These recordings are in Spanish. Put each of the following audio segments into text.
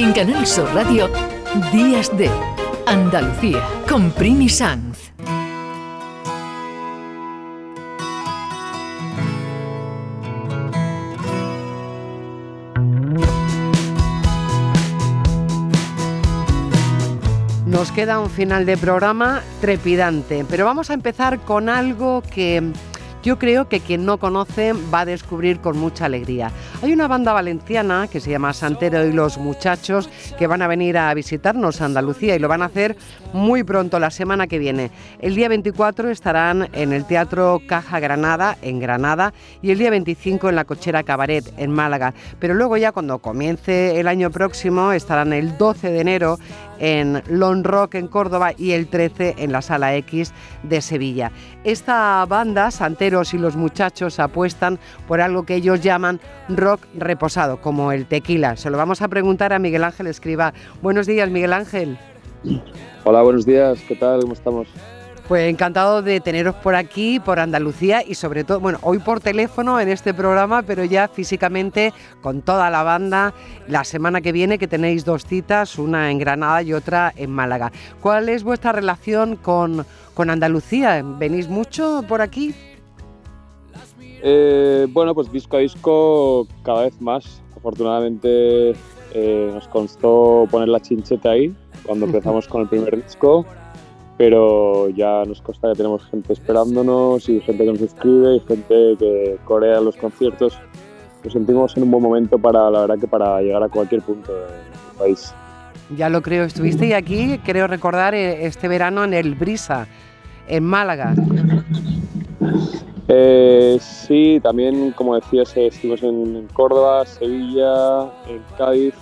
En Canal Sur Radio, Días de Andalucía, con Primi Sanz. Nos queda un final de programa trepidante, pero vamos a empezar con algo que yo creo que quien no conoce va a descubrir con mucha alegría. Hay una banda valenciana que se llama Santero y los Muchachos que van a venir a visitarnos a Andalucía y lo van a hacer muy pronto, la semana que viene. El día 24 estarán en el Teatro Caja Granada, en Granada, y el día 25 en la Cochera Cabaret, en Málaga. Pero luego ya cuando comience el año próximo estarán el 12 de enero en Lone Rock en Córdoba y el 13 en la Sala X de Sevilla. Esta banda, Santeros y los muchachos, apuestan por algo que ellos llaman rock reposado, como el tequila. Se lo vamos a preguntar a Miguel Ángel Escriba. Buenos días, Miguel Ángel. Hola, buenos días. ¿Qué tal? ¿Cómo estamos? Pues encantado de teneros por aquí, por Andalucía y sobre todo, bueno, hoy por teléfono en este programa, pero ya físicamente con toda la banda la semana que viene que tenéis dos citas, una en Granada y otra en Málaga. ¿Cuál es vuestra relación con, con Andalucía? ¿Venís mucho por aquí? Eh, bueno, pues disco a disco cada vez más. Afortunadamente eh, nos constó poner la chincheta ahí cuando empezamos con el primer disco pero ya nos consta que tenemos gente esperándonos y gente que nos escribe y gente que corea los conciertos. Nos sentimos en un buen momento para, la verdad, que para llegar a cualquier punto del país. Ya lo creo, estuviste aquí, creo recordar, eh, este verano en el Brisa, en Málaga. Eh, sí, también, como decías, eh, estuvimos en Córdoba, Sevilla, en Cádiz.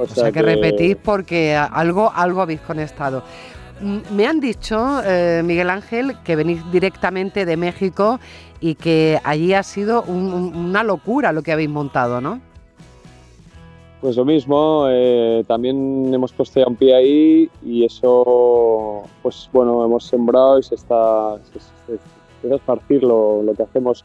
O, sea, que, que, repetís porque algo, algo habéis conectado. Mm, me han dicho, eh, Miguel Ángel, que venís directamente de México y que allí ha sido una locura lo que habéis montado, ¿no? Pues lo mismo, eh, también hemos puesto ya un pie ahí y eso, pues bueno, hemos sembrado y se está, se, esparcir lo, que hacemos.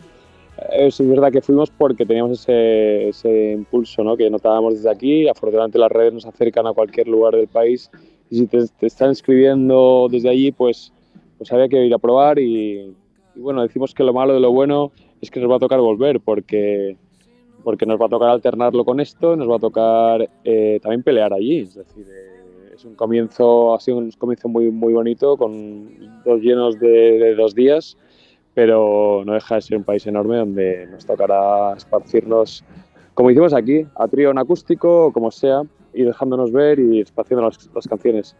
Eh, es verdad que fuimos porque teníamos ese, ese impulso ¿no? que notábamos desde aquí. Afortunadamente las redes nos acercan a cualquier lugar del país y si te, están escribiendo desde allí, pues, pues había que ir a probar y, bueno, decimos que lo malo de lo bueno es que nos va a tocar volver porque, porque nos va a tocar alternarlo con esto, nos va a tocar eh, también pelear allí, es decir, eh, es un comienzo, ha sido un comienzo muy, muy bonito, con dos llenos de, de dos días, pero no deja de ser un país enorme donde nos tocará esparcirnos, como hicimos aquí, a trío en acústico o como sea, y dejándonos ver y espaciando las, las canciones.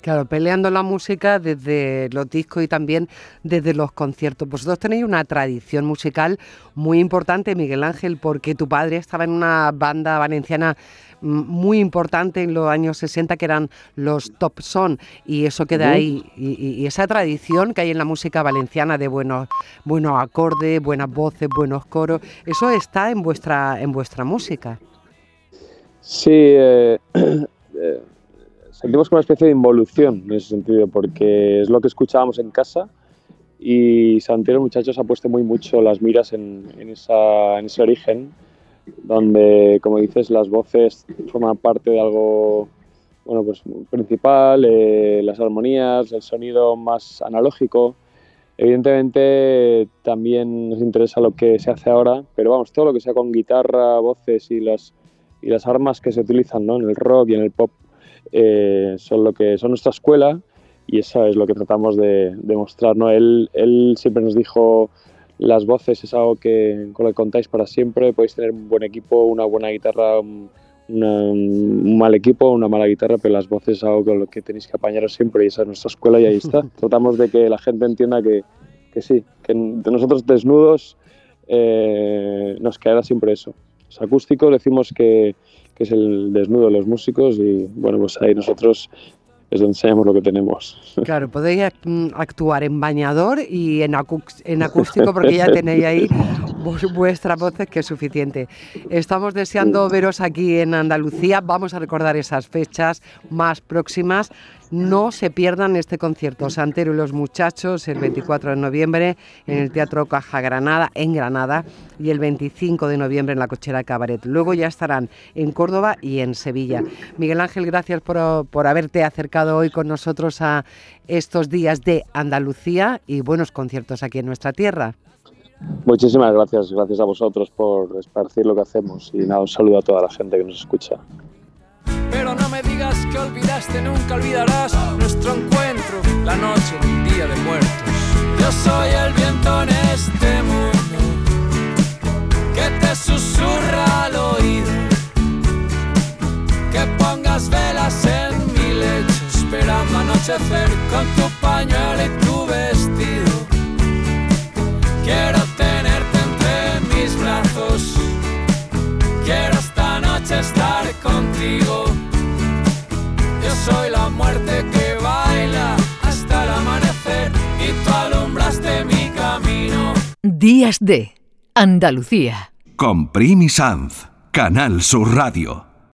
Claro, peleando la música desde los discos y también desde los conciertos. Vosotros tenéis una tradición musical muy importante, Miguel Ángel, porque tu padre estaba en una banda valenciana mm, muy importante en los años 60 que eran los Top Son y eso queda ahí. Y, esa tradición que hay en la música valenciana de buenos, buenos acordes, buenas voces, buenos coros, eso está en vuestra, en vuestra música. Sí, eh, eh, sentimos como una especie de involución en ese sentido, porque es lo que escuchábamos en casa y Santiago, muchachos, ha puesto muy mucho las miras en, esa, en ese origen, donde, como dices, las voces forman parte de algo bueno, pues, principal, eh, las armonías, el sonido más analógico. Evidentemente también nos interesa lo que se hace ahora, pero vamos, todo lo que sea con guitarra, voces y las y las armas que se utilizan ¿no? en el rock y en el pop eh, son lo que son nuestra escuela y eso es lo que tratamos de, demostrar. ¿no? Él, él siempre nos dijo las voces es algo que con lo que contáis para siempre, podéis tener un buen equipo, una buena guitarra, un, un mal equipo, una mala guitarra, pero las voces es algo con lo que tenéis que apañaros siempre y esa es nuestra escuela y ahí está. Tratamos de que la gente entienda que, que sí, que de nosotros desnudos eh, nos quedará siempre eso acústicos decimos que, es el desnudo de los músicos y bueno, pues ahí nosotros es donde enseñamos lo que tenemos. Claro, podéis actuar en bañador y en acústico porque ya tenéis ahí vuestras voces, que es suficiente. Estamos deseando veros aquí en Andalucía. Vamos a recordar esas fechas más próximas. No se pierdan este concierto, Santero y los muchachos, el 24 de noviembre en el Teatro Caja Granada, en Granada, y el 25 de noviembre en la Cochera Cabaret. Luego ya estarán en Córdoba y en Sevilla. Miguel Ángel, gracias por, por haberte acercado hoy con nosotros a estos días de Andalucía y buenos conciertos aquí en nuestra tierra. Muchísimas gracias, gracias a vosotros por esparcir lo que hacemos y nada, un saludo a toda la gente que nos escucha. Pero no me digas que olvidaste, nunca olvidarás nuestro encuentro, la noche del día de muertos. Yo soy el viento en este mundo que te susurra al oído, que pongas velas en mi lecho, esperando anochecer con tu pañuelo y tu vestido. Días de Andalucía. Con Primi Sanz, Canal Sur Radio.